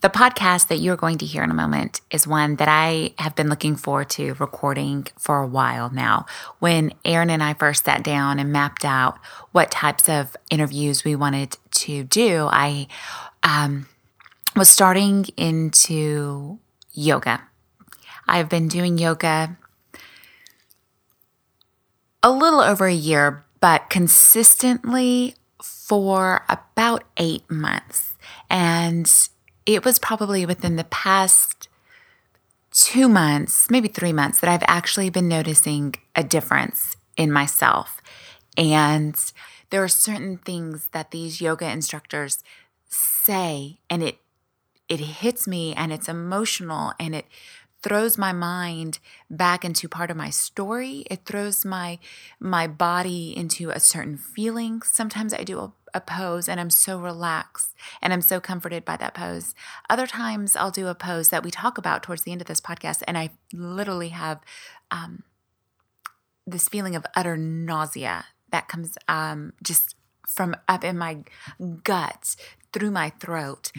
The podcast that you're going to hear in a moment is one that I have been looking forward to recording for a while now. When Aaron and I first sat down and mapped out what types of interviews we wanted to do, I um, was starting into yoga. I've been doing yoga a little over a year, but consistently for about eight months. And it was probably within the past two months, maybe three months, that I've actually been noticing a difference in myself. And there are certain things that these yoga instructors say, and it it hits me and it's emotional and it throws my mind back into part of my story it throws my my body into a certain feeling sometimes i do a, a, pose and i'm so relaxed and i'm so comforted by that pose other times i'll do a pose that we talk about towards the end of this podcast and i literally have um, this feeling of utter nausea that comes um, just from up in my gut through my throat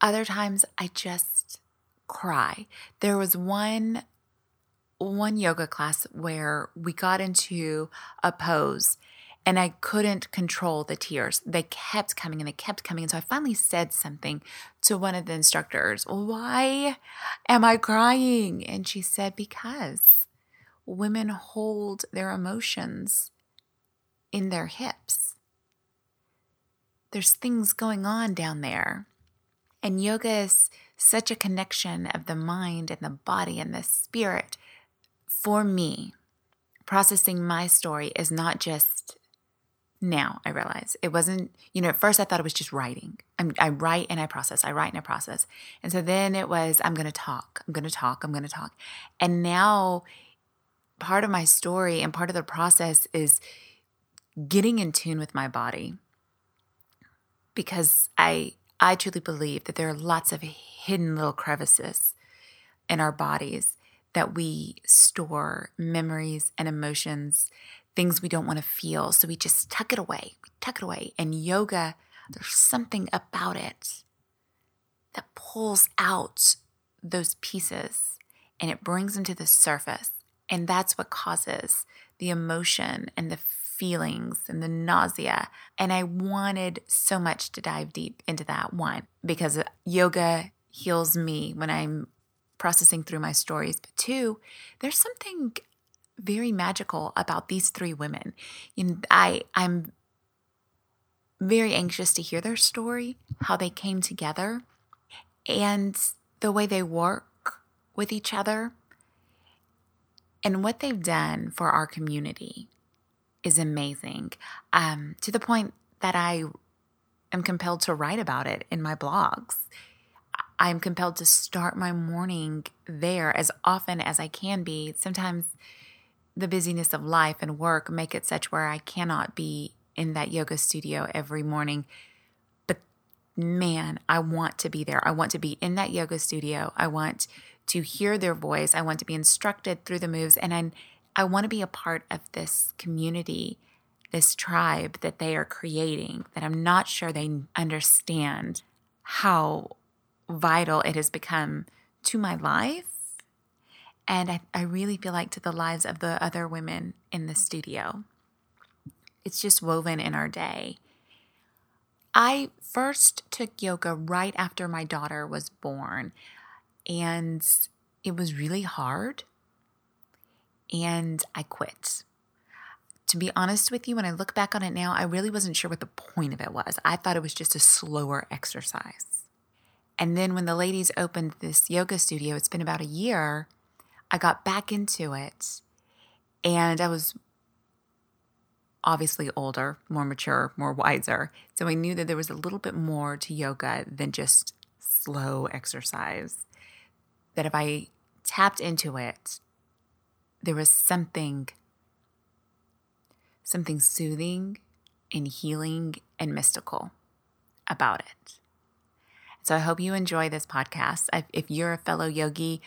other times i just cry. There was one one yoga class where we got into a pose and I couldn't control the tears. They kept coming and they kept coming. And so I finally said something to one of the instructors Why am I crying? And she said, Because women hold their emotions in their hips. There's things going on down there. And yoga is such a connection of the mind and the body and the spirit. For me, processing my story is not just now I realize it wasn't, you know, at first I thought it was just writing. I'm, i write and I process, I write and I process. And so then it was, I'm going to talk, I'm going to talk, I'm going to talk. And now part of my story and part of the process is getting in tune with my body because I, I truly believe that there are lots of hidden little crevices in our bodies that we store memories and emotions, things we don't want to feel. So we just tuck it away. We tuck it away. And yoga, there's something about it that pulls out those pieces and it brings them to the surface. And that's what causes the emotion and the feelings and the nausea. And I wanted so much to dive deep into that one because uh, yoga heals me when I'm processing through my stories. But two, there's something very magical about these three women. I I'm very anxious to hear their story, how they came together, and the way they work with each other, and what they've done for our community is amazing um, to the point that I am compelled to write about it in my blogs. I'm compelled to start my morning there as often as I can be. Sometimes the busyness of life and work make it such where I cannot be in that yoga studio every morning. But man, I want to be there. I want to be in that yoga studio. I want to hear their voice. I want to be instructed through the moves. And I I want to be a part of this community, this tribe that they are creating, that I'm not sure they understand how vital it has become to my life. And I, I really feel like to the lives of the other women in the studio. It's just woven in our day. I first took yoga right after my daughter was born, and it was really hard and I quit. To be honest with you, when I look back on it now, I really wasn't sure what the point of it was. I thought it was just a slower exercise. And then when the ladies opened this yoga studio, it's been about a year, I got back into it and I was obviously older, more mature, more wiser. So I knew that there was a little bit more to yoga than just slow exercise. That if I tapped into it, there was something something soothing and healing and mystical about it. So I hope you enjoy this podcast. If you're a fellow yogi,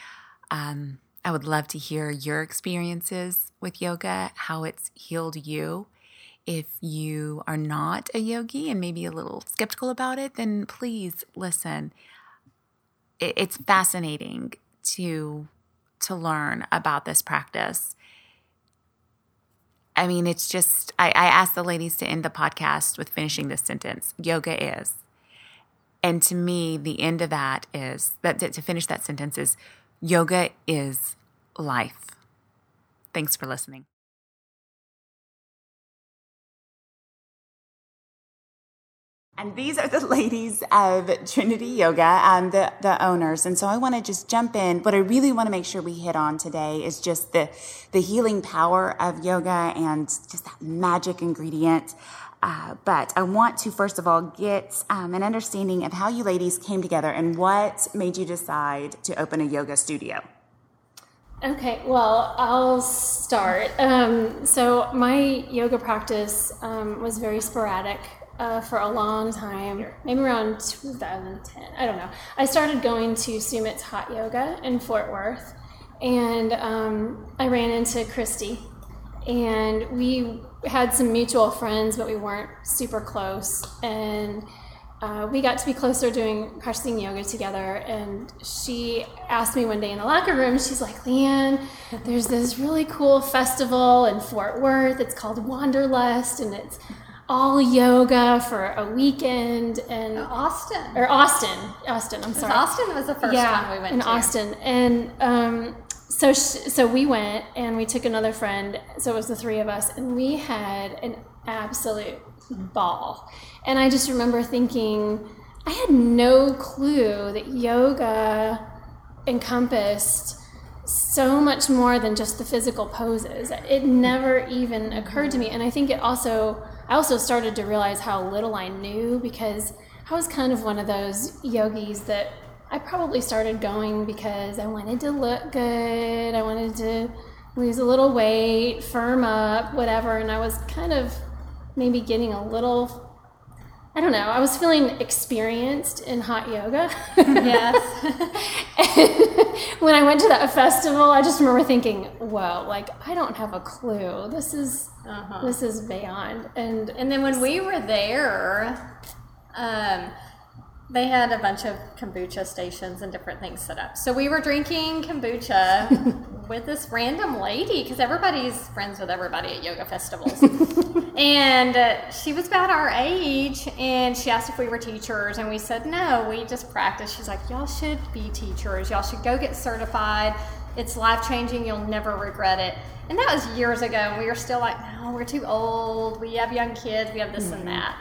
um, I would love to hear your experiences with yoga, how it's healed you. If you are not a yogi and maybe a little skeptical about it, then please listen. it's fascinating to to learn about this practice. I mean, it's just, I, I asked the ladies to end the podcast with finishing this sentence yoga is. And to me, the end of that is that to finish that sentence is yoga is life. Thanks for listening. And these are the ladies of Trinity Yoga, um, the, the owners. And so I want to just jump in. What I really want to make sure we hit on today is just the, the healing power of yoga and just that magic ingredient. Uh, but I want to, first of all, get um, an understanding of how you ladies came together and what made you decide to open a yoga studio. Okay, well, I'll start. Um, so, my yoga practice um, was very sporadic uh, for a long time, maybe around 2010. I don't know. I started going to Sumit's Hot Yoga in Fort Worth, and um, I ran into Christy, and we had some mutual friends, but we weren't super close, and. Uh, we got to be closer doing practicing yoga together and she asked me one day in the locker room she's like leanne there's this really cool festival in fort worth it's called wanderlust and it's all yoga for a weekend and Austin or Austin, Austin. I'm sorry, Austin was the first yeah, time we went to in to. Austin, and um, so sh- so we went and we took another friend. So it was the three of us, and we had an absolute ball. And I just remember thinking, I had no clue that yoga encompassed so much more than just the physical poses. It never even occurred to me, and I think it also I also started to realize how little I knew because I was kind of one of those yogis that I probably started going because I wanted to look good, I wanted to lose a little weight, firm up, whatever, and I was kind of maybe getting a little I don't know. I was feeling experienced in hot yoga. Yes. when I went to that festival, I just remember thinking, "Whoa! Like I don't have a clue. This is Uh-huh. this is beyond." And And then when we were there, um, they had a bunch of kombucha stations and different things set up. So we were drinking kombucha with this random lady because everybody's friends with everybody at yoga festivals. and uh, she was about our age and she asked if we were teachers and we said no, we just practice. She's like, y'all should be teachers. Y'all should go get certified. It's life changing. You'll never regret it. And that was years ago. And we were still like, no, we're too old. We have young kids. We have this and that.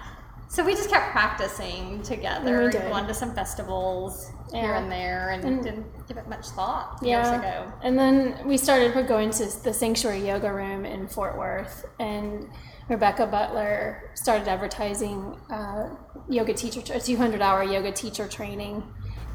So we just kept practicing together, We going to some festivals here and there, and, And- didn't give it much thought yeah. years ago. And then we started going to the Sanctuary Yoga Room in Fort Worth, and Rebecca Butler started advertising uh, yoga teacher, a 200 hour yoga teacher training.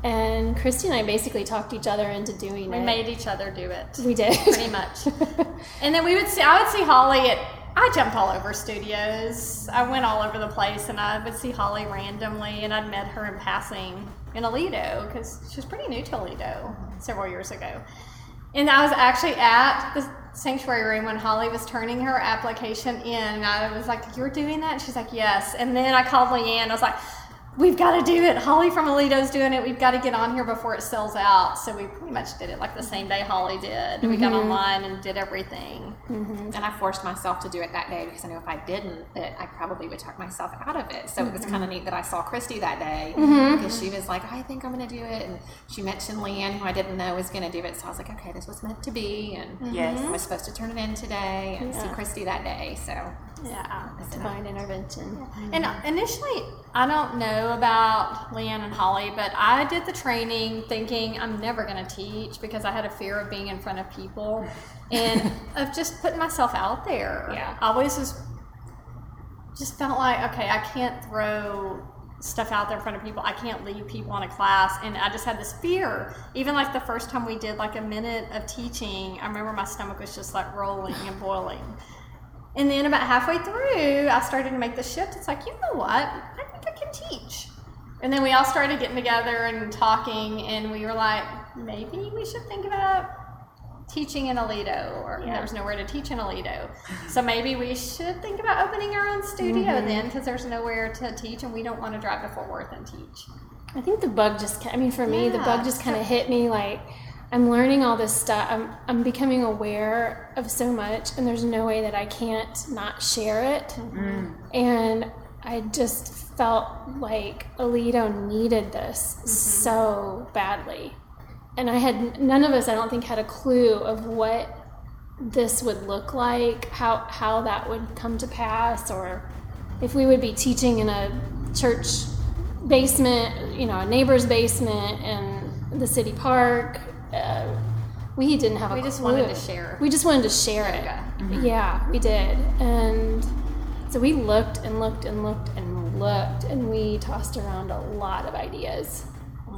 And Christy and I basically talked each other into doing We it. We made each other do it, we did. pretty much. and then we would see, I would see Holly at, I jumped all over studios. I went all over the place, and I would see Holly randomly, and I'd met her in passing in Aledo because she was pretty new to Aledo several years ago. And I was actually at the sanctuary room when Holly was turning her application in, and I was like, "You're doing that?" She's like, "Yes." And then I called Leanne. I was like, "We've got to do it. Holly from Aledo's doing it. We've got to get on here before it sells out." So we pretty much did it like the same day Holly did. We got mm-hmm. online and did everything. Mm-hmm. And I forced myself to do it that day because I knew if I didn't, that I probably would talk myself out of it. So it was kind of mm-hmm. neat that I saw Christy that day because she was like, I think I'm going to do it. And she mentioned Leanne, who I didn't know was going to do it. So I was like, okay, this was meant to be. And Yes. I was supposed to turn it in today and see Christy that day. So Yeah. Divine intervention. And initially, I don't know about Leanne and Holly, but I did the training thinking I'm never going to teach because I had a fear of being in front of people and of just putting myself out there. Yeah. I always just just felt like okay, I can't throw stuff out there in front of people. I can't lead people in a class, and I just had this fear. Even like the first time we did like a minute of teaching, I remember my stomach was just like rolling and boiling. And then about halfway through, I started to make the shift. It's like, you know what? I think I can teach. And then we all started getting together and talking, and we were like, maybe we should think about teaching in Aledo, or Yeah. there's nowhere to teach in Aledo. so maybe we should think about opening our own studio mm-hmm. then, because there's nowhere to teach, and we don't want to drive to Fort Worth and teach. I think the bug just, I mean, for me, the bug just kind of hit me like I'm learning all this stuff. I'm, I'm becoming aware of so much, and there's no way that I can't not share it. Mm-hmm. And I just felt like Aledo needed this mm-hmm. so badly. And I had, none of us, I don't think, had a clue of what this would look like, how, how that would come to pass, or if we would be teaching in a church basement, you know, a neighbor's basement in the city park. Uh, we didn't have a We just clue. wanted to share We just wanted to share yoga. it. Yeah, we did. And so we looked and looked and looked and looked, and we tossed around a lot of ideas.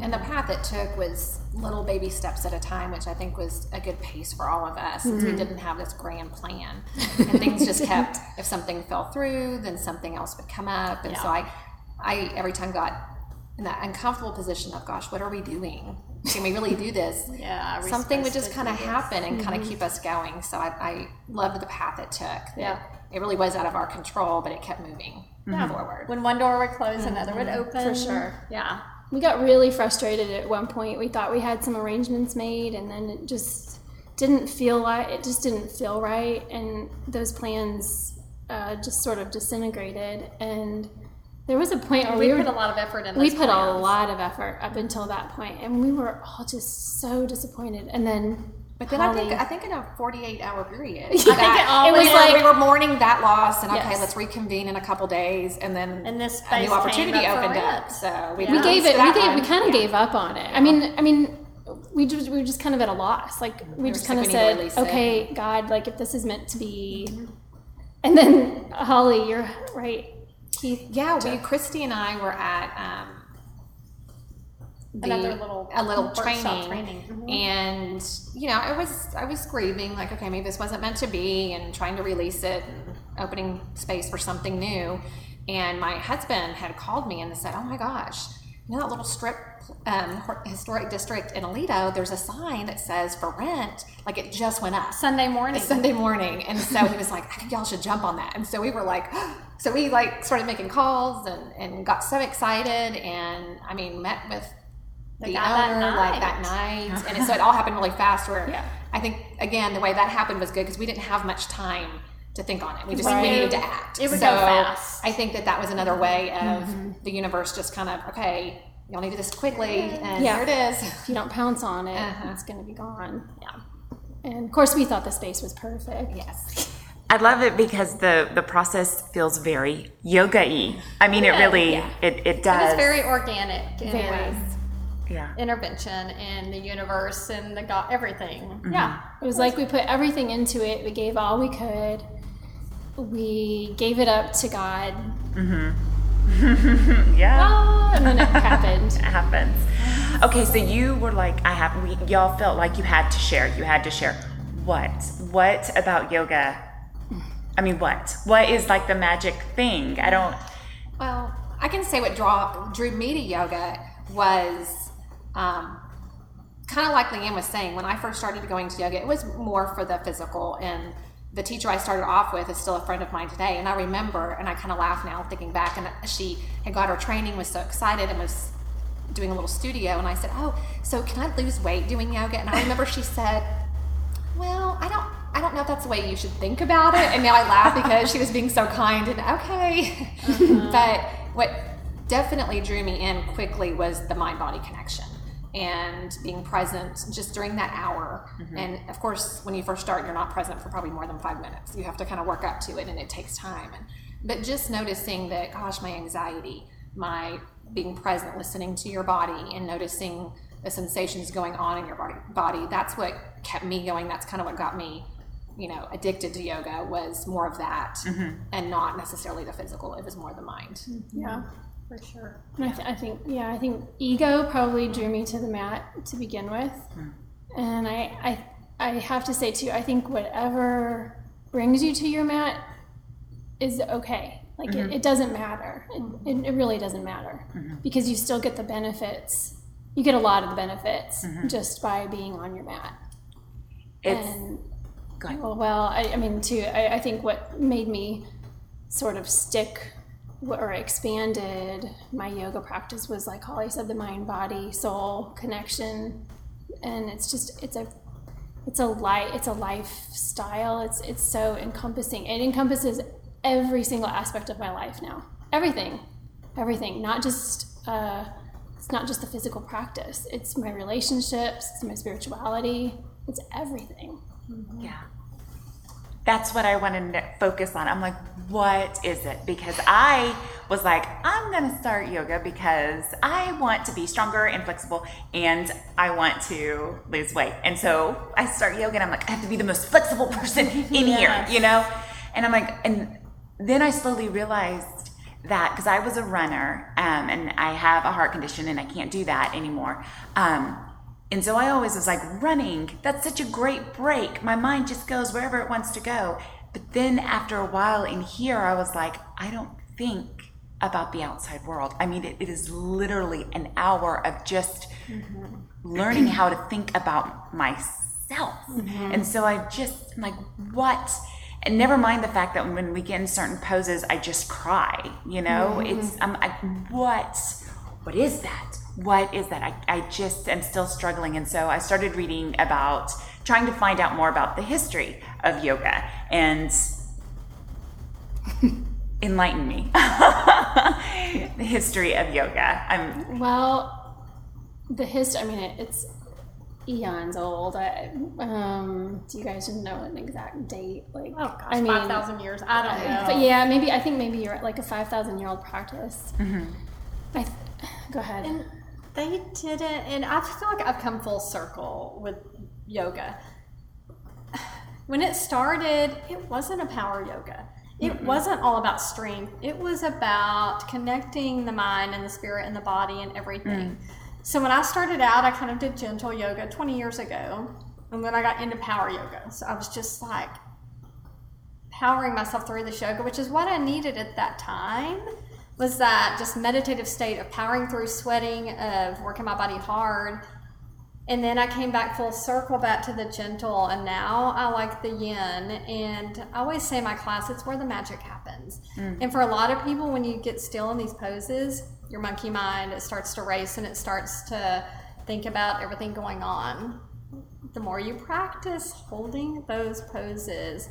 And the path it took was little baby steps at a time, which I think was a good pace for all of us since we didn't have this grand plan. And things just kept, if something fell through, then something else would come up. And so I, I every time got in that uncomfortable position of, gosh, what are we doing? Can we really do this? Yeah, Something would just kind of do this? happen and kind of keep us going. So I, I loved the path it took. Yeah. It really was out of our control, but it kept moving forward. When one door would close, another would open. For sure. Yeah. We got really frustrated at one point. We thought we had some arrangements made, and then it just didn't feel like it just didn't feel right, and those plans uh, just sort of disintegrated. And there was a point where We, we, put were a lot of effort in. we those put a lot of effort up until that point, and we were all just so disappointed. And then, But then I think I think in a 48 hour period, it that, always we, were, like- we were mourning that loss, and okay, let's reconvene in a couple days, and then And this a new opportunity up opened up. rent. So we, we gave it. We that gave. We kind of Yeah. gave up on it. I mean, I mean, we just we were just kind of at a loss. Like mm-hmm. we were just just kind of like, we said, release it. "Okay, God, like if this is meant to be." Mm-hmm. And then Holly, you're right. Keith, Yeah, we Christy and I were at um, the- Another little a little workshop training, training. Mhm. and you know, I was I was grieving like, okay, maybe this wasn't meant to be, and trying to release it, and opening space for something new. And my husband had called me and said, "Oh my gosh, you know that little strip um, historic district in Aledo? There's a sign that says for rent, like it just went up." Sunday morning. Sunday morning. And so he was like, I think y'all should jump on that. And so we were like, so we like started making calls and, and got so excited. And I mean, met with the, that owner like that night. And it, so it all happened really fast where Yeah. I think, again, the way that happened was good because we didn't have much time to think on it. We just Right. we needed to act. It would so go fast. I think that that was another way of the universe just kind of, okay, y'all need to do this quickly. And Yeah. here it is. if you don't pounce on it, Uh-huh. it's going to be gone. yeah. And of course, we thought the space was perfect. Yes. I love it because the the process feels very yoga-y. I mean, it really yeah. it, it It does. was very organic in Very. its yeah. intervention in the universe and the God, everything. Mm-hmm. Yeah. It was like we put everything into it. We gave all we could. We gave it up to God. Yeah. Ah, and then it happened. It happens. Okay, so you were like, I have. We, y'all felt like you had to share. You had to share. What? What about yoga? I mean, what? What is like the magic thing? I don't. Well, I can say what draw, drew me to yoga was um, kind of like Leanne was saying. When I first started going to yoga, it was more for the physical. And the teacher I started off with is still a friend of mine today. And I remember, and I kind of laugh now thinking back, and she had got her training, was so excited, and was doing a little studio. And I said, Oh, so can I lose weight doing yoga? And I remember she said, well, I don't I don't know if that's the way you should think about it. And now I laugh because she was being so kind and okay. Uh-huh. but what definitely drew me in quickly was the mind body connection and being present just during that hour. Mm-hmm. And of course, when you first start, you're not present for probably more than five minutes. You have to kind of work up to it and it takes time. And, but just noticing that, gosh, my anxiety, my being present, listening to your body and noticing the sensations going on in your body, body that's what kept me going. That's kind of what got me, you know, addicted to yoga was more of that mm-hmm. and not necessarily the physical. It was more the mind. Mm-hmm. Yeah. For sure. And I, th- I think, yeah, I think ego probably drew me to the mat to begin with. Hmm. And I, I, I have to say too, I think whatever brings you to your mat is okay. Like it, mm-hmm. it doesn't matter. It, it, it really doesn't matter because you still get the benefits. You get a lot of the benefits just by being on your mat. It's. and well, well I, I mean, too, I, I think what made me sort of stick or expanded my yoga practice was like Holly said, the mind, body, soul connection, and it's just it's a it's a life it's a lifestyle. It's it's so encompassing. It encompasses every single aspect of my life now. Everything, everything. Not just uh, it's not just the physical practice. It's my relationships. It's my spirituality. It's everything. Yeah. That's what I wanted to focus on. I'm like, what is it? Because I was like, I'm going to start yoga because I want to be stronger and flexible and I want to lose weight. And so I start yoga and I'm like, I have to be the most flexible person in here, you know? And I'm like, and then I slowly realized that because I was a runner um, and I have a heart condition and I can't do that anymore. Um, and so I always was like, running, that's such a great break. My mind just goes wherever it wants to go. But then after a while in here, I was like, I don't think about the outside world. I mean, it, it is literally an hour of just mm-hmm. learning how to think about myself. Mm-hmm. And so I just, I'm like, what? And never mind the fact that when we get in certain poses, I just cry, you know? Mm-hmm. It's, I'm like, what? What is that? What is that? I, I just am still struggling. And so I started reading about trying to find out more about the history of yoga and enlighten me. the history of yoga. I'm well, the history, I mean, it, it's eons old. I, um, do you guys know an exact date? Like, oh gosh, I mean, five thousand years. I don't know. But yeah, maybe I think maybe you're at like a five thousand year old practice. Mm-hmm. I th- go ahead. And they didn't, and I feel like I've come full circle with yoga. When it started, it wasn't a power yoga. It mm wasn't all about strength. It was about connecting the mind and the spirit and the body and everything. Mm. So when I started out, I kind of did gentle yoga 20 years ago. And then I got into power yoga. So I was just like powering myself through the yoga, which is what I needed at that time was that just meditative state of powering through sweating, of working my body hard. And then I came back full circle back to the gentle, and now I like the yin. And I always say in my class, it's where the magic happens. Mm. And for a lot of people, when you get still in these poses, your monkey mind it starts to race and it starts to think about everything going on. The more you practice holding those poses,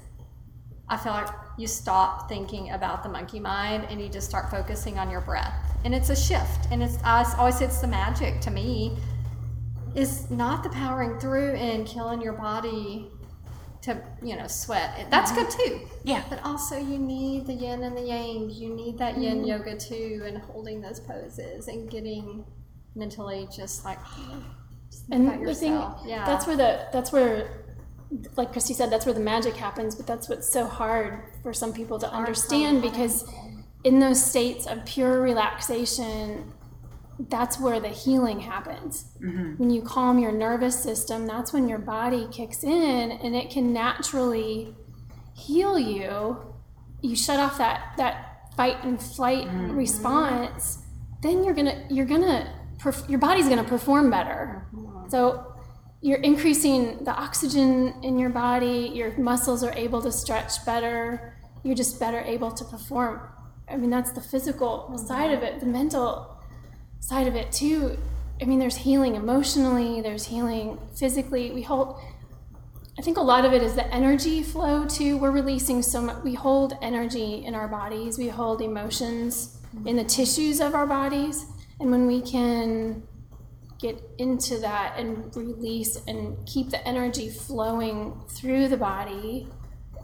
I feel like you stop thinking about the monkey mind and you just start focusing on your breath. And it's a shift. And it's I always say it's the magic to me is not the powering through and killing your body to you know sweat. That's good too. Yeah. But also you need the yin and the yang. You need that yin mm-hmm. yoga too, and holding those poses and getting mentally just like. Just and the thing, yeah, that's where the that's where like Christy said, that's where the magic happens, but that's what's so hard for some people to understand because in those states of pure relaxation, that's where the healing happens. Mm-hmm. When you calm your nervous system, that's when your body kicks in and it can naturally heal you. You shut off that that fight and flight mm-hmm. response, then you're gonna you're gonna your body's gonna perform better. So you're increasing the oxygen in your body, your muscles are able to stretch better, you're just better able to perform. I mean, that's the physical mm-hmm. side of it, the mental side of it too. I mean, there's healing emotionally, there's healing physically. We hold, I think a lot of it is the energy flow too. We're releasing so much, we hold energy in our bodies, we hold emotions in the tissues of our bodies. And when we can get into that and release and keep the energy flowing through the body,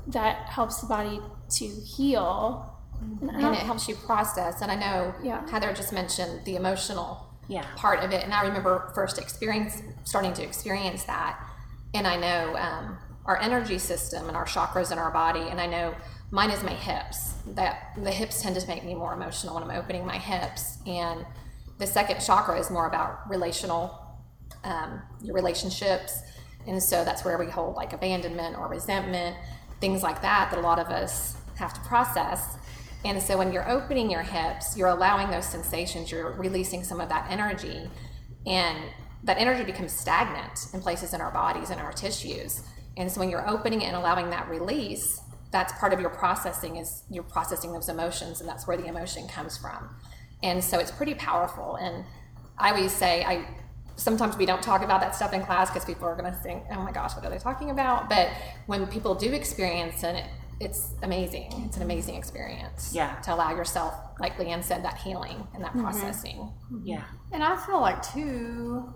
that helps the body to heal. And, and it helps you process. And I know yeah. Heather just mentioned the emotional yeah. part of it. And I remember first experience starting to experience that. And I know um, our energy system and our chakras in our body. And I know mine is my hips. That the hips tend to make me more emotional when I'm opening my hips. And the second chakra is more about relational, um, your relationships. And so that's where we hold like abandonment or resentment, things like that, that a lot of us have to process. And so when you're opening your hips, you're allowing those sensations, you're releasing some of that energy. And that energy becomes stagnant in places in our bodies and our tissues. And so when you're opening it and allowing that release, that's part of your processing is you're processing those emotions and that's where the emotion comes from and so it's pretty powerful. And i always say i sometimes we don't talk about that stuff in class because people are going to think oh my gosh what are they talking about? But when people do experience it it's amazing. It's an amazing experience Yeah. to allow yourself like leanne said that healing and that mm-hmm. processing. Mm-hmm. Yeah. And I feel like too,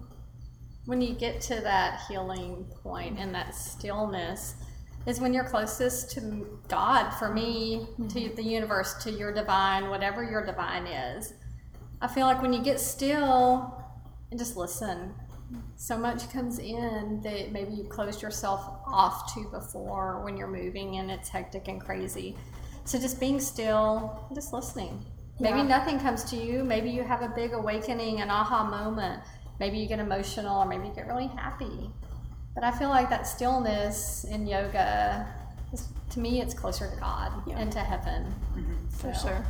when you get to that healing point and that stillness, is when you're closest to God. For me, to mm-hmm. the universe, to your divine, whatever your divine is. I feel like when you get still and just listen, so much comes in that maybe you closed yourself off to before when you're moving and it's hectic and crazy. So just being still, just listening. Maybe Yeah. nothing comes to you. Maybe you have a big awakening, an aha moment. Maybe you get emotional or maybe you get really happy. But I feel like that stillness in yoga, is, to me, it's closer to God and to heaven. For So- sure.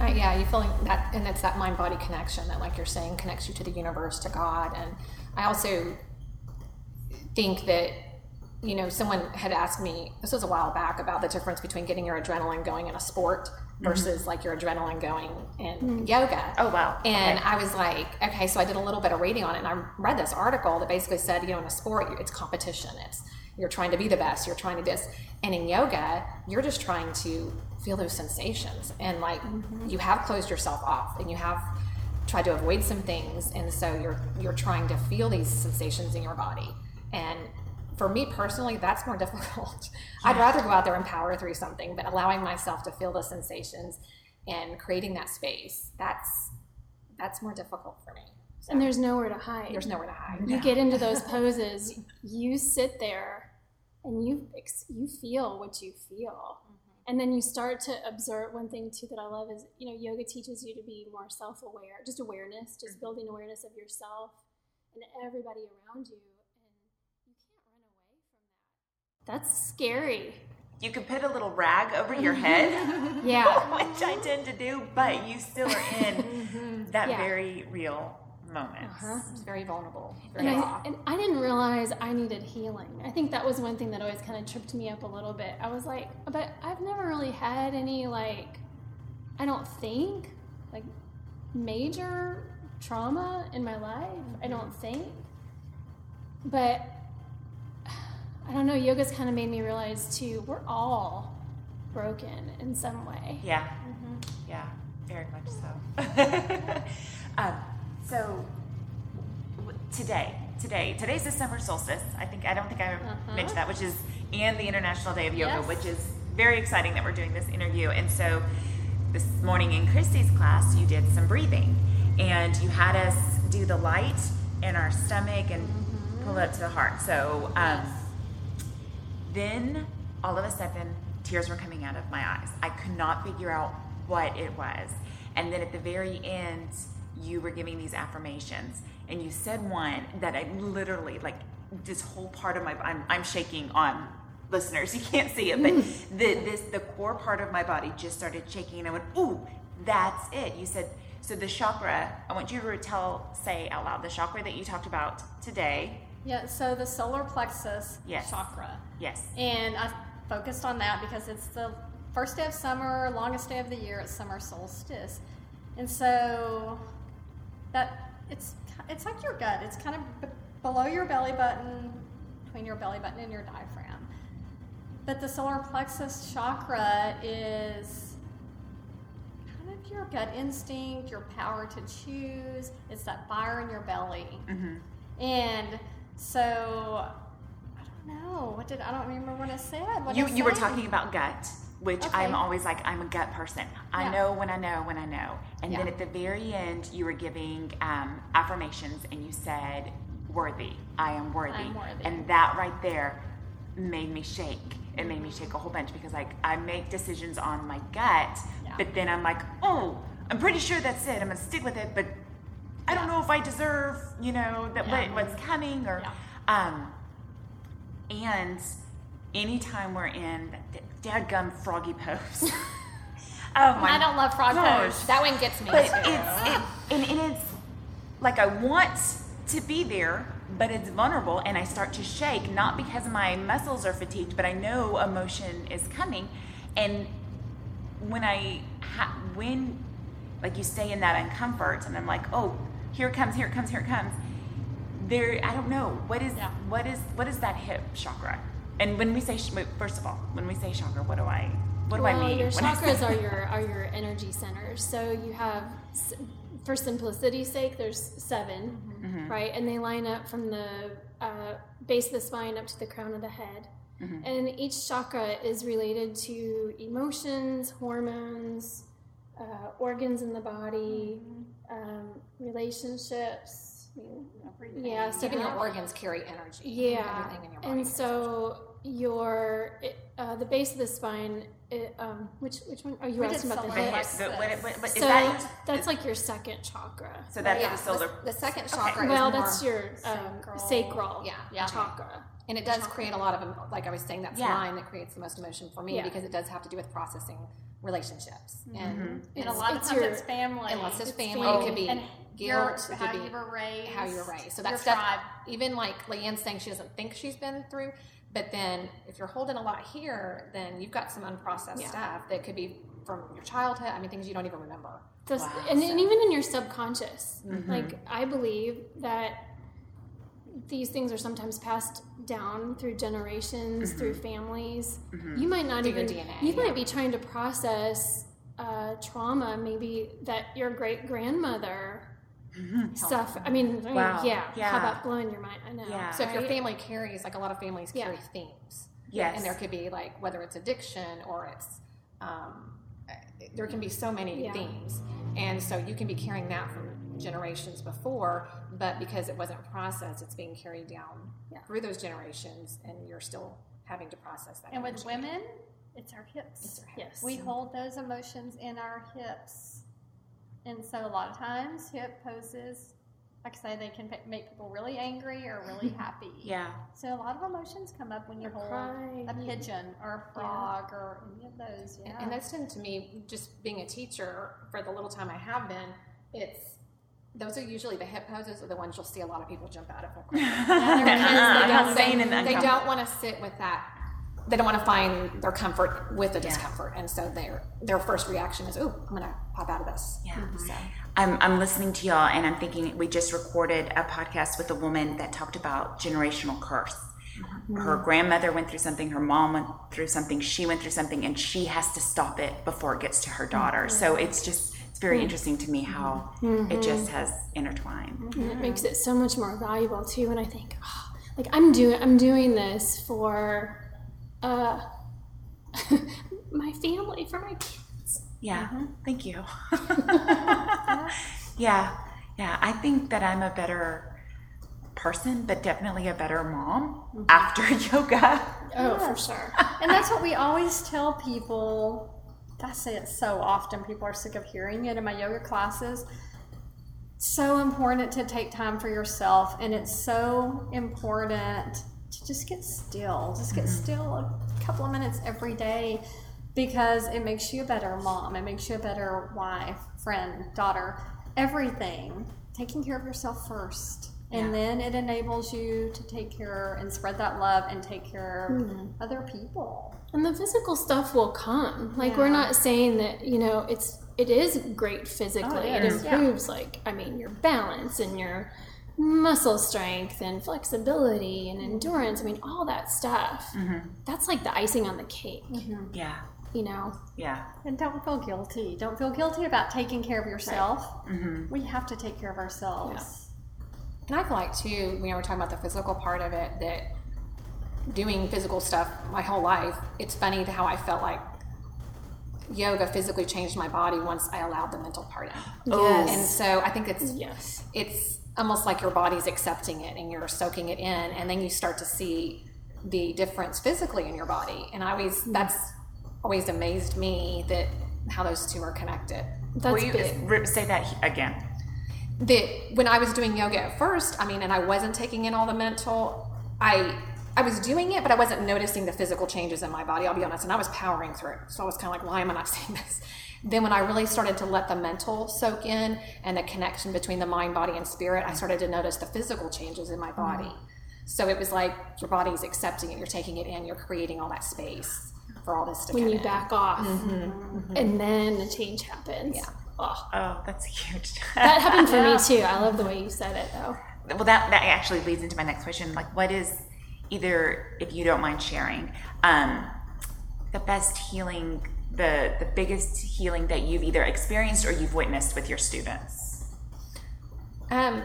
Uh, yeah, you feeling that, and it's that mind body connection that, like you're saying, connects you to the universe, to God. And I also think that, you know, someone had asked me, this was a while back, about the difference between getting your adrenaline going in a sport mm-hmm. versus like your adrenaline going in mm-hmm. yoga. Oh, wow. And Okay. I was like, okay, so I did a little bit of reading on it, and I read this article that basically said, you know, in a sport, it's competition. It's you're trying to be the best. You're trying to this, and in yoga, you're just trying to feel those sensations, and like mm-hmm. you have closed yourself off, and you have tried to avoid some things, and so you're you're trying to feel these sensations in your body, and for me personally, that's more difficult. I'd rather go out there and power through something, but allowing myself to feel the sensations and creating that space, that's that's more difficult for me. So And there's nowhere to hide. there's nowhere to hide. you get into those poses, you sit there and you you feel what you feel. Mm-hmm. And then you start to observe one thing too that I love is, you know, yoga teaches you to be more self-aware, just awareness, just mm-hmm. building awareness of yourself and everybody around you can't run away from that. That's scary. You could put a little rag over your head, Yeah. which I tend to do, but you still are in that Yeah. very real moment. Uh-huh. It's very vulnerable. And I, and I didn't realize I needed healing. I think that was one thing that always kind of tripped me up a little bit. I was like, but I've never really had any, like, I don't think, like, major trauma in my life. I don't mm-hmm. think. But I don't know, yoga's kind of made me realize, too, we're all broken in some way. Yeah. Yeah, very much so. um, so today, today, today's the summer solstice. I think I don't think I mentioned that, which is and the International Day of Yoga, Yes. which is very exciting that we're doing this interview. And so this morning in Christy's class, you did some breathing, and you had us do the light in our stomach and pull it up to the heart. So. Um, then all of a sudden, tears were coming out of my eyes. I could not figure out what it was. And then at the very end, you were giving these affirmations, and you said one that I literally, like, this whole part of my, I'm, I'm shaking on listeners. You can't see it, but the, this, the core part of my body just started shaking, and I went, ooh, that's it. You said, so the chakra, I want you to tell, say out loud, the chakra that you talked about today. Yeah, so the solar plexus Yes. chakra. Yes. And I focused on that because it's the first day of summer, longest day of the year, it's summer solstice. And so that it's it's like your gut. It's kind of b- below your belly button, between your belly button and your diaphragm. But the solar plexus chakra is kind of your gut instinct, your power to choose. It's that fire in your belly. Mm-hmm. And so I don't know. What did I don't remember what I said. What you I you were talking about gut which Okay. i'm always like i'm a gut person i Yeah. know when i know when i know and then at the very end you were giving um, affirmations and you said worthy i am worthy I'm worthy. and that right there made me shake it made me shake a whole bunch because like i make decisions on my gut Yeah. but then i'm like oh i'm pretty sure that's it i'm gonna stick with it but i don't know if i deserve you know that what, what's coming or um and anytime we're in that dadgum froggy pose. oh my I don't love frog gosh. pose. That one gets me. But too. it's it, and, and it's like I want to be there, but it's vulnerable, and I start to shake, not because my muscles are fatigued, but I know emotion is coming. And when I, ha- when, like you stay in that uncomfort, and I'm like, oh, here it comes, here it comes, here it comes. There, I don't know what is Yeah. what is what is that hip chakra. And when we say, first of all, when we say chakra, what do I, what do I well, mean? your chakras are your are your energy centers. So you have, for simplicity's sake, there's 7 Mm-hmm. right? And they line up from the uh, base of the spine up to the crown of the head. Mm-hmm. And each chakra is related to emotions, hormones, uh, organs in the body, um, relationships. I mean, yeah, so Even your organs carry energy. yeah, Everything in your body. and so your it, uh, the base of the spine. It, um, which which one? Oh, you We were asking about the solar hips. the, what, what, what, is So that, that's like your second chakra. so that's yeah, the solar. the, the second chakra well, is more, that's your um, Sacral. sacral Yeah, yeah. chakra. and it does create a lot of, like I was saying, that's Yeah. line that creates the most emotion for me Yeah. because it does have to do with processing relationships and, And a lot of times your- it's family. and lots of It's family. family. It could be and guilt. your- It could how be you were raised. how you were raised. So that stuff. tribe. Even like Leanne's saying she doesn't think she's been through, but then if you're holding a lot here, then you've got some unprocessed Yeah. stuff that could be from your childhood. I mean, things you don't even remember. Those, Wow. and, and even in your subconscious, Mm-hmm. like I believe that these things are sometimes passed down through generations, Mm-hmm. through families. You might not Through even. DNA, you yeah. might be trying to process uh, trauma, maybe that your great grandmother suffered. I mean, I mean, Mm-hmm. Wow. yeah, Yeah. How about blowing your mind? I know. Yeah. So if your family carries, like a lot of families carry themes. Yes. And there could be like whether it's addiction or it's um, there can be so many themes, and so you can be carrying that from generations before, but because it wasn't processed, it's being carried down Yeah. through those generations, and you're still having to process that. And with women, it's our hips. Yes. We hold those emotions in our hips. And so a lot of times, hip poses, like I say, they can make people really angry or really happy. Yeah. So a lot of emotions come up when you Or hold cry. a pigeon or a frog or any of those. Yeah. And, and those tend to me, just being a teacher for the little time I have been, it's those are usually the hip poses are the ones you'll see a lot of people jump out of. Because they don't, they, they don't want to sit with that. They don't want to find their comfort with the discomfort, and so their their first reaction is, "Oh, I'm going to pop out of this." Yeah. So mm-hmm. I'm, I'm listening to y'all and I'm thinking we just recorded a podcast with a woman that talked about generational curse. Mm-hmm. Her grandmother went through something, her mom went through something, she went through something, and she has to stop it before it gets to her daughter. Mm-hmm. So it's just, it's very mm. interesting to me how it mm-hmm. just has intertwined. and it makes it so much more valuable too and i think oh, like i'm doing i'm doing this for uh my family for my kids Yeah, mm-hmm. thank you. yeah, yeah. I think that I'm a better person, but definitely a better mom after yoga. oh for sure and that's what we always tell people. I say it so often, people are sick of hearing it in my yoga classes. So important to take time for yourself, and it's so important to just get still. Just get mm-hmm. still a couple of minutes every day because it makes you a better mom, it makes you a better wife, friend, daughter, everything. Taking care of yourself first. And then it enables you to take care and spread that love and take care of hmm. other people. and the physical stuff will come. Like we're not saying that you know it's it is great physically. Oh, it it is, yeah. improves like i mean your balance and your muscle strength and flexibility and hmm. endurance. I mean all that stuff. Mm-hmm. That's like the icing on the cake mm-hmm. Yeah, you know? Yeah, And don't feel guilty. Don't feel guilty about taking care of yourself. Mm-hmm. We have to take care of ourselves. And I feel like too, when we're talking about the physical part of it, that doing physical stuff my whole life, it's funny to how I felt like yoga physically changed my body once I allowed the mental part in. Oh. And so I think it's yes it's almost like your body's accepting it and you're soaking it in, and then you start to see the difference physically in your body. And I always mm-hmm. that's always amazed me that how those two are connected. that's Will you big say that again? That when I was doing yoga at first, I mean, and I wasn't taking in all the mental, I I was doing it, but I wasn't noticing the physical changes in my body. I'll be honest, and I was powering through. So I was kind of like, why am I not seeing this? Then when I really started to let the mental soak in and the connection between the mind, body, and spirit, I started to notice the physical changes in my mm-hmm. body. So it was like your body's accepting it, you're taking it in, you're creating all that space for all this to when you in. back off, mm-hmm. Mm-hmm. and then a change happens. Yeah. Oh, Oh, that's huge. that happened for me too. I love the way you said it though. well, that that actually leads into my next question. Like, what is either, if you don't mind sharing, um, the best healing, the the biggest healing that you've either experienced or you've witnessed with your students? Um,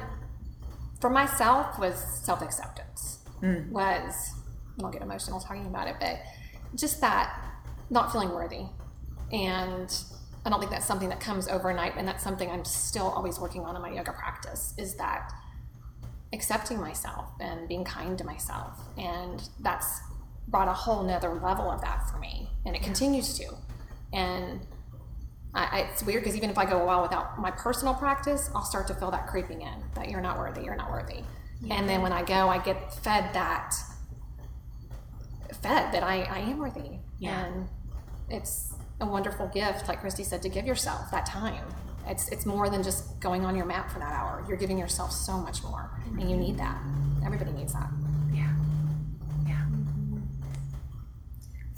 for myself was self acceptance. Was I don't get emotional talking about it, but just that not feeling worthy, and I don't think that's something that comes overnight, and that's something I'm still always working on in my yoga practice. Is that accepting myself and being kind to myself, and that's brought a whole nother level of that for me, and it continues to, and I, I, it's weird because even if I go a while without my personal practice, I'll start to feel that creeping in that you're not worthy, you're not worthy. And then when I go, I get fed that, fed that I, I am worthy. Yeah. And it's a wonderful gift, like Christy said, to give yourself that time. It's, it's more than just going on your mat for that hour. You're giving yourself so much more, and you need that. Everybody needs that. Yeah. Yeah.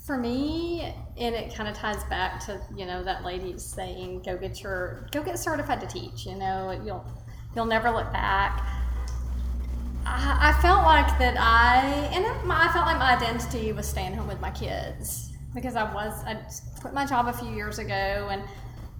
For me, and it kind of ties back to you know that lady saying, "Go get your, go get certified to teach." You know, you'll, you'll never look back. I, I felt like that I, and it- my, I felt like my identity was staying home with my kids because I was, I quit my job a few years ago, and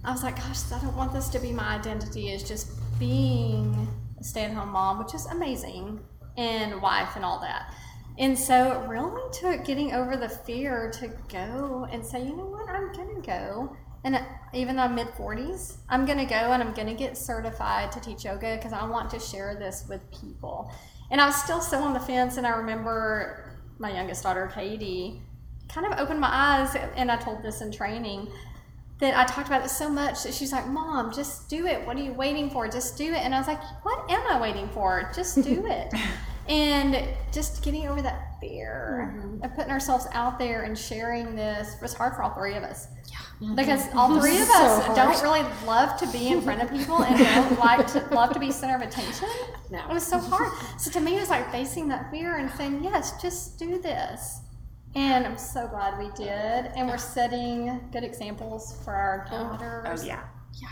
I was like, gosh, I don't want this to be my identity. Is just being a stay-at-home mom, which is amazing, and wife and all that. And so it really took getting over the fear to go and say, you know what, I'm gonna go. And uh, even though I'm mid 40s, I'm gonna go and I'm gonna get certified to teach yoga because I want to share this with people. And I was still so on the fence, and I remember my youngest daughter, Katie, kind of opened my eyes, and I told this in training that I talked about it so much that she's like, Mom, just do it. What are you waiting for? Just do it. And I was like, What am I waiting for? Just do it. and just getting over that fear mm-hmm. of putting ourselves out there and sharing this was hard for all three of us. Yeah. Because mm-hmm. all three of So us hard. don't really love to be in front of people and don't like to love to be center of attention. No. It was so hard. So to me, it was like facing that fear and saying, Yes, just do this. And I'm so glad we did. And we're setting good examples for our oh, oh, daughters Oh yeah.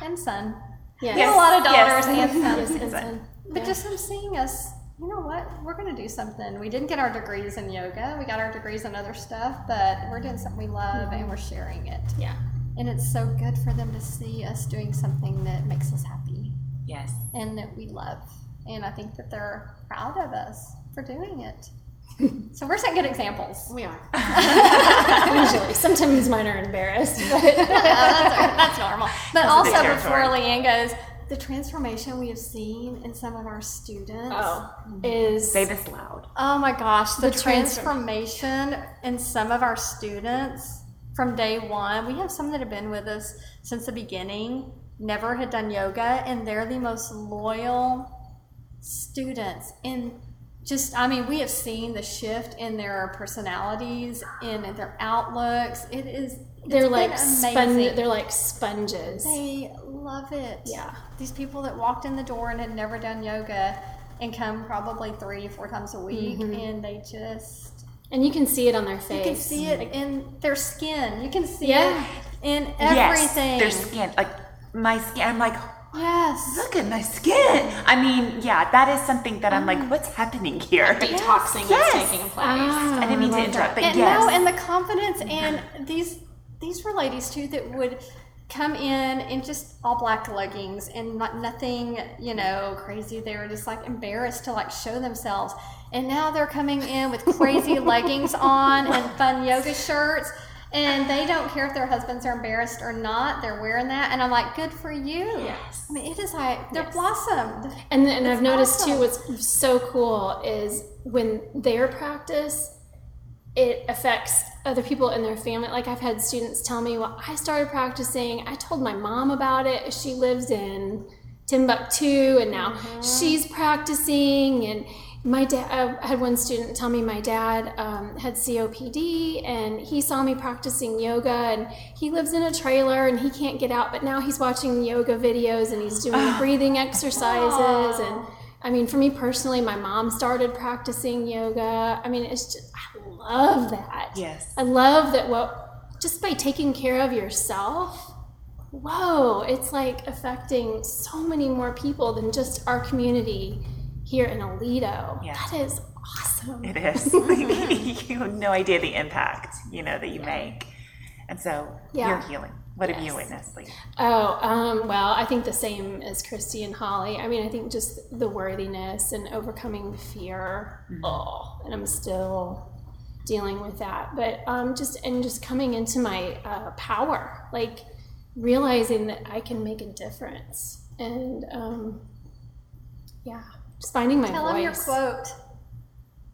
and son. Yes. We have a lot of Yes. daughters and Yes, sons. and son. But just them seeing us, you know what? We're going to do something. We didn't get our degrees in yoga. We got our degrees in other stuff, but we're doing something we love and we're sharing it. Yeah. And it's so good for them to see us doing something that makes us happy Yes. and that we love. And I think that they're proud of us for doing it. So we're setting good examples. We are. Usually, sometimes mine are embarrassed, but that's, that's normal. But That's also, big before territory. Leanne goes, the transformation we have seen in some of our students. oh, is Say this loud. Oh my gosh, the, The transfer- transformation in some of our students from day one. We have some that have been with us since the beginning, never had done yoga, and they're the most loyal students. And just, I mean, we have seen the shift in their personalities, in their outlooks. It is, they're like spon- amazing. they're like sponges. They love it. Yeah. These people that walked in the door and had never done yoga and come probably three, four times a week, mm-hmm. and they just and you can see it on their face. you can see it in their skin. You can see Yeah. it in everything. Yes. Their skin. Like my skin. I'm like, yes. look at my skin. I mean, yeah, that is something that I'm like, what's happening here? Detoxing Yes. is taking place. Ah, I didn't mean to love interrupt, but And yes. no, and the confidence and these these were ladies too that would come in in just all black leggings and not nothing, you know, crazy. They were just like embarrassed to like show themselves. And now they're coming in with crazy leggings on and fun yoga shirts. And they don't care if their husbands are embarrassed or not. They're wearing that. And I'm like, good for you. Yes. I mean, it is like, they're blossomed. And, and I've noticed awesome. too, what's so cool is when their practice, it affects other people in their family. Like I've had students tell me, well, I started practicing. I told my mom about it. She lives in Timbuktu and now mm-hmm. she's practicing and my dad I had one student tell me my dad um, had COPD and he saw me practicing yoga and he lives in a trailer and he can't get out but now he's watching yoga videos and he's doing breathing exercises and I mean for me personally my mom started practicing yoga. I mean it's just I love that. Yes. I love that what just by taking care of yourself whoa it's like affecting so many more people than just our community here in Aledo Yeah. that is awesome It is. You have no idea the impact, you know, that you make. And so Yeah. you're healing. What have you witnessed, Lee? Oh, um, well, I think the same as Christy and Holly. I mean, I think just the worthiness and overcoming fear. Oh, and I'm still dealing with that. But um, just and just coming into my uh, power, like realizing that I can make a difference, and um, yeah, just finding my Tell voice. them your quote.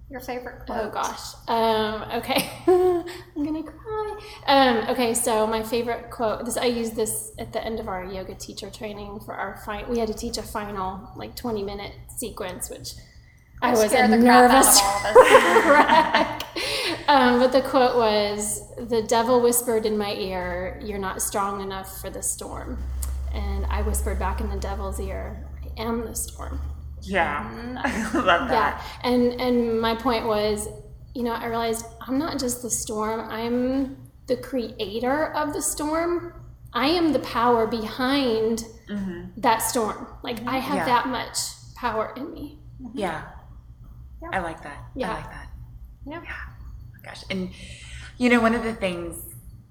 Your favorite quote. Oh gosh. Um, okay. I'm gonna cry. Um, okay, so my favorite quote. This I used this at the end of our yoga teacher training for our fi- We had to teach a final like 20 minute sequence, which I was a the nervous of all of us. wreck. Um, but the quote was, "The devil whispered in my ear, you're not strong enough for the storm," and I whispered back in the devil's ear, "I am the storm." Yeah. Mm-hmm. I love that. Yeah, and and my point was, you know, I realized I'm not just the storm. I'm the creator of the storm. I am the power behind mm-hmm. that storm. Like I have Yeah. that much power in me. Mm-hmm. Yeah. yeah. I like that. Yeah. I like that. Yeah. Oh, gosh. And, you know, one of the things,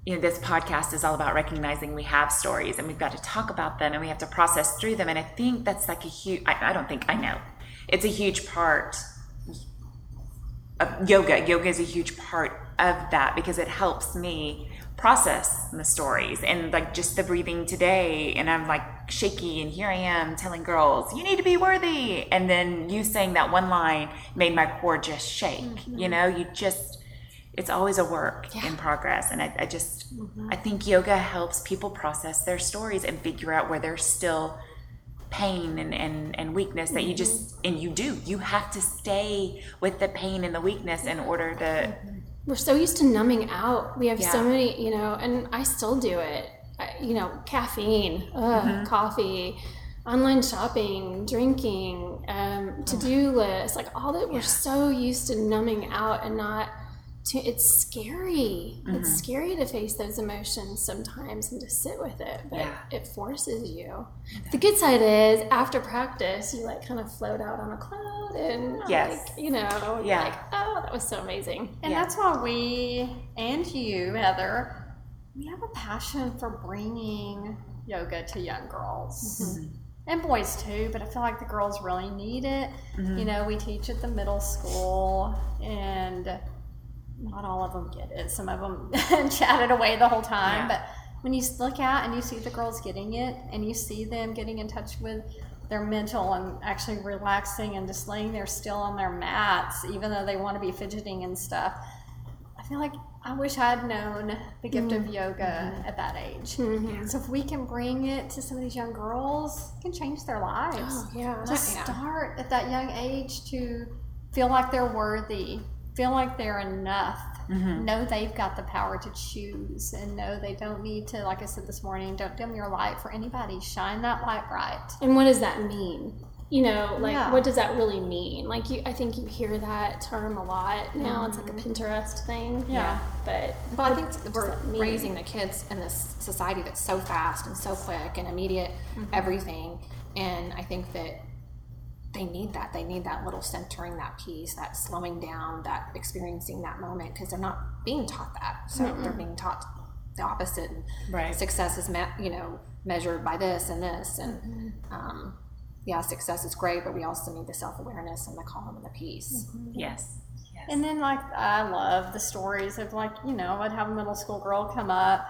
you know, this podcast is all about recognizing we have stories and we've got to talk about them and we have to process through them. And I think that's like a huge, I, I don't think, I know. It's a huge part of yoga. Yoga is a huge part of that because it helps me process the stories and like just the breathing today and I'm like shaky and here I am telling girls you need to be worthy and then you saying that one line made my core just shake you mm-hmm. know you just it's always a work in progress and I, I just mm-hmm. I think yoga helps people process their stories and figure out where there's still pain and, and, and weakness that you mm-hmm. just and you do you have to stay with the pain and the weakness in order to mm-hmm. We're so used to numbing out. We have so many, you know, and I still do it. I, you know, caffeine, ugh, coffee, online shopping, drinking, um, to do lists, like all that. We're so used to numbing out and not. To, it's scary. It's mm-hmm. scary to face those emotions sometimes and to sit with it, but Yeah. it forces you. The good side is after practice, you like kind of float out on a cloud and Yes. like you know, Yeah. like oh, that was so amazing. And Yeah. that's why we and you, Heather, we have a passion for bringing yoga to young girls. Mm-hmm. And boys too, but I feel like the girls really need it. Mm-hmm. You know, we teach at the middle school, and not all of them get it. Some of them chatted away the whole time. Yeah. But when you look out and you see the girls getting it, and you see them getting in touch with their mental and actually relaxing and just laying there still on their mats, even though they want to be fidgeting and stuff. I feel like I wish I'd known the gift of mm-hmm. yoga mm-hmm. at that age. Mm-hmm. So if we can bring it to some of these young girls, it can change their lives. Oh, yeah. Just Yeah. start at that young age to feel like they're worthy, feel like they're enough, mm-hmm. know they've got the power to choose, and know they don't need to, like I said this morning, don't dim your light for anybody. Shine that light bright. And what does that mean? You know, like Yeah. what does that really mean? Like you, I think you hear that term a lot now. It's like a mm-hmm. Pinterest thing. Yeah. but Well, I think we're raising the kids in this society that's so fast and so quick and immediate mm-hmm. everything. And I think that they need that. They need that little centering, that peace, that slowing down, that experiencing that moment because they're not being taught that. So they're being taught the opposite. And Right. success is, me- you know, measured by this and this. And um, yeah, success is great, but we also need the self awareness and the calm and the peace. yes yes And then, like, I love the stories of, like, you know, I'd have a middle school girl come up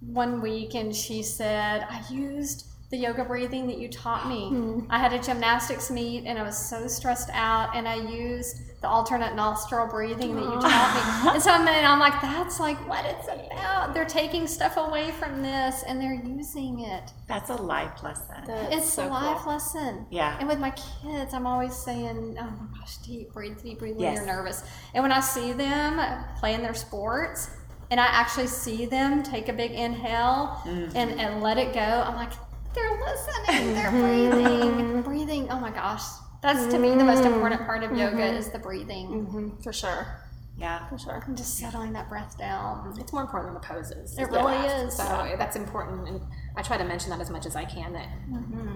one week and she said, I used the yoga breathing that you taught me. I had a gymnastics meet and I was so stressed out, and I used the alternate nostril breathing that you taught me. And so I'm, and I'm like, that's like what it's about. They're taking stuff away from this and they're using it. That's a life lesson. That's It's so a life cool. lesson. Yeah. And with my kids, I'm always saying, oh my gosh, deep breathe, deep breathe when Yes. you're nervous. And when I see them playing their sports, and I actually see them take a big inhale Mm-hmm. and, and let it go, I'm like, they're listening, they're mm-hmm. breathing, breathing. Oh my gosh. That's to me the most important part of yoga mm-hmm. is the breathing. Mhm, for sure. Yeah. For sure. And just settling that breath down. It's more important than the poses. It really breath. is. So eh, that's important, and I try to mention that as much as I can. That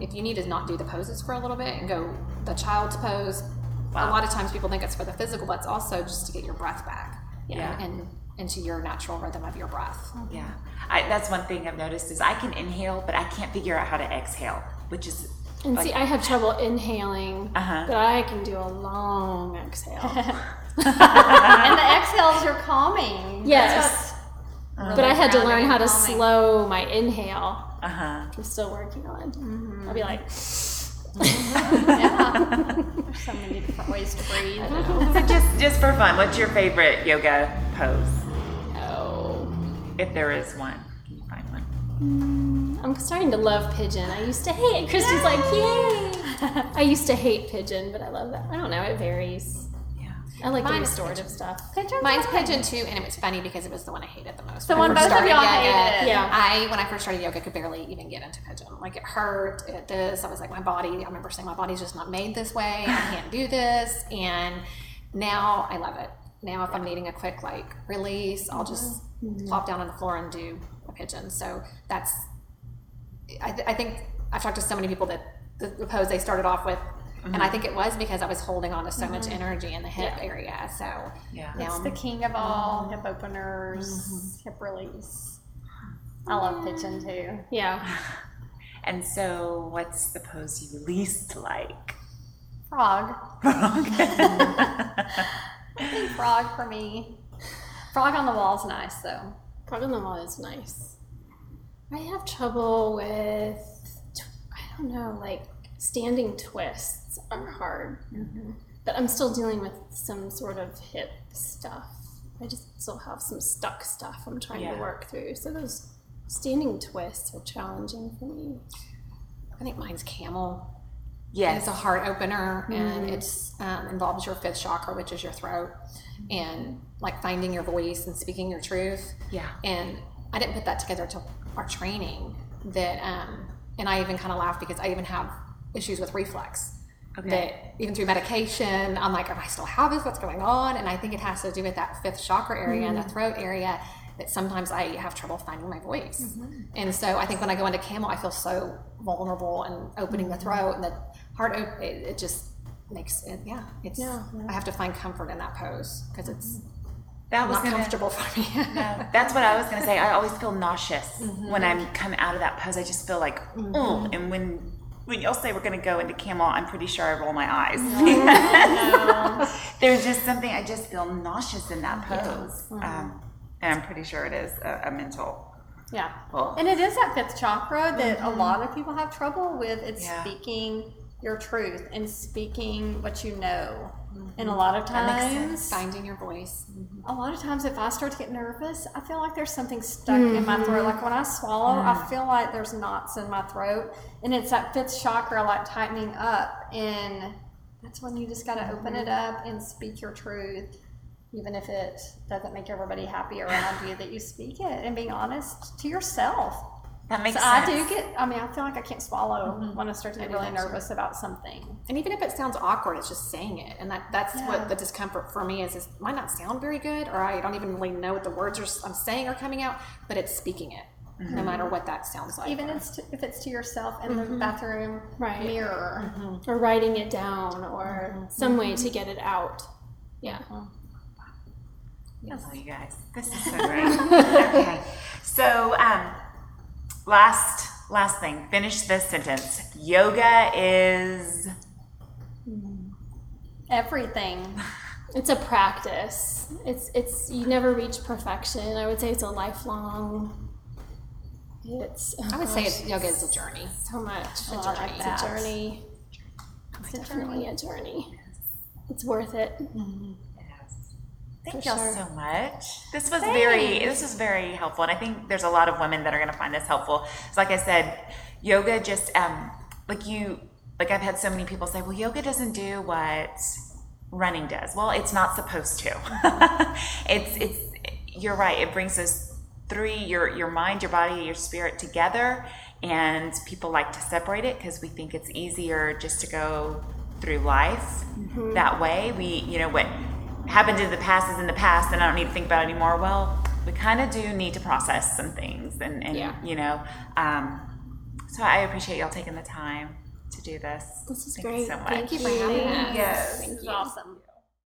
if you need to not do the poses for a little bit and go the child's pose, Wow. a lot of times people think it's for the physical, but it's also just to get your breath back. Yeah. And into your natural rhythm of your breath. Yeah. I, that's one thing I've noticed is I can inhale, but I can't figure out how to exhale, which is And like, see, I have trouble inhaling, Uh-huh. but I can do a long exhale. and the exhales are calming. yes. That's But I had to learn how to calming. slow my inhale, uh-huh. I'm still working on. I'll be like, Yeah. There's so many different ways to breathe. So just just for fun, what's your favorite yoga pose? If there is one. Can you find one? Mm, I'm starting to love pigeon. I used to hate it. Christy's like, yay! I used to hate pigeon, but I love that. I don't know. It varies. Yeah. I like the Mine is restorative stuff. Pigeon Mine's fun. pigeon too, and it was funny because it was the one I hated the most. The When I both of y'all yoga, hated. Yeah. I when I first started yoga could barely even get into pigeon. Like it hurt. It this. I was like my body. I remember saying my body's just not made this way. I can't do this. And now I love it. Now if I'm needing a quick like release, I'll just mm-hmm. plop down on the floor and do a pigeon. So that's. I, th- I think I've talked to so many people that the, the pose they started off with. And I mm-hmm. think it was because I was holding on to so much mm-hmm. energy in the hip area. So Yeah. now It's I'm the king of all hip openers, hip release. I love pigeon too. Yeah. And so what's the pose you least like? Frog. okay. I think frog for me. Frog on the wall is nice though. Frog on the wall is nice. I have trouble with, I don't know, like standing twists are hard. Mm-hmm. But I'm still dealing with some sort of hip stuff. I just still have some stuck stuff I'm trying Yeah. to work through. So those standing twists are challenging for me. I think mine's camel. Yes. It's a heart opener and it's um, involves your fifth chakra, which is your throat, and like finding your voice and speaking your truth. Yeah. And I didn't put that together until our training. That um, and I even kind of laugh because I even have issues with reflex. Okay. That even through medication, I'm like, if I still have this, what's going on? And I think it has to do with that fifth chakra area and the throat area that sometimes I have trouble finding my voice. And so I think when I go into camel, I feel so vulnerable and opening the throat and the heart, op- it, it just makes it, yeah, it's, Yeah. I have to find comfort in that pose because it's mm-hmm. that was not gonna, comfortable for me. No, that's what I was gonna say. I always feel nauseous mm-hmm. when I'm come out of that pose. I just feel like, oh. And when when y'all say we're gonna go into camel, I'm pretty sure I roll my eyes. There's just something I just feel nauseous in that pose, um, and I'm pretty sure it is a, a mental. Yeah. Well, And it is that fifth chakra that a lot of people have trouble with. It's Yeah. speaking your truth and speaking what you know. And a mm-hmm. lot of times, Finding your voice. Mm-hmm. a lot of times, if I start to get nervous, I feel like there's something stuck in my throat. Mm-hmm. Like when I swallow, I feel like there's knots in my throat, and it's that fifth chakra like tightening up. And that's when you just got to open it up and speak your truth, even if it doesn't make everybody happy around you. That you speak it and being honest to yourself. That makes So I do get. I mean, I feel like I can't swallow mm-hmm. when I start to get really that too. nervous about something. And even if it sounds awkward, it's just saying it. And that, that's Yeah. what the discomfort for me is, is it might not sound very good, or I don't even really know what the words are, I'm saying are coming out, but it's speaking it, no mm-hmm. matter what that sounds like. Even it's to, if it's to yourself in the mm-hmm. bathroom Right. mirror. Or writing it down or some way to get it out. Yeah. Oh, you guys, this is so great. okay, so um, last last thing, finish this sentence. Yoga is Everything. It's a practice. It's it's you never reach perfection. I would say it's a lifelong It's oh I would say it's, yoga is a journey. so much. Oh, I like It's a journey. It's definitely a journey. It's worth it. Mm-hmm. Thank y'all sure. so much. This was very this was very helpful, and I think there's a lot of women that are going to find this helpful. So, like I said, yoga just um like you like I've had so many people say, well, yoga doesn't do what running does. Well, it's not supposed to. it's it's you're right. It brings us three your your mind, your body, your spirit together, and people like to separate it because we think it's easier just to go through life that way. We you know what happened in the past is in the past and I don't need to think about it anymore. Well, we kind of do need to process some things and, and Yeah. you know, um, so I appreciate y'all taking the time to do this. This is Thank you great. so much. Thank you for having us. Yes. This is awesome.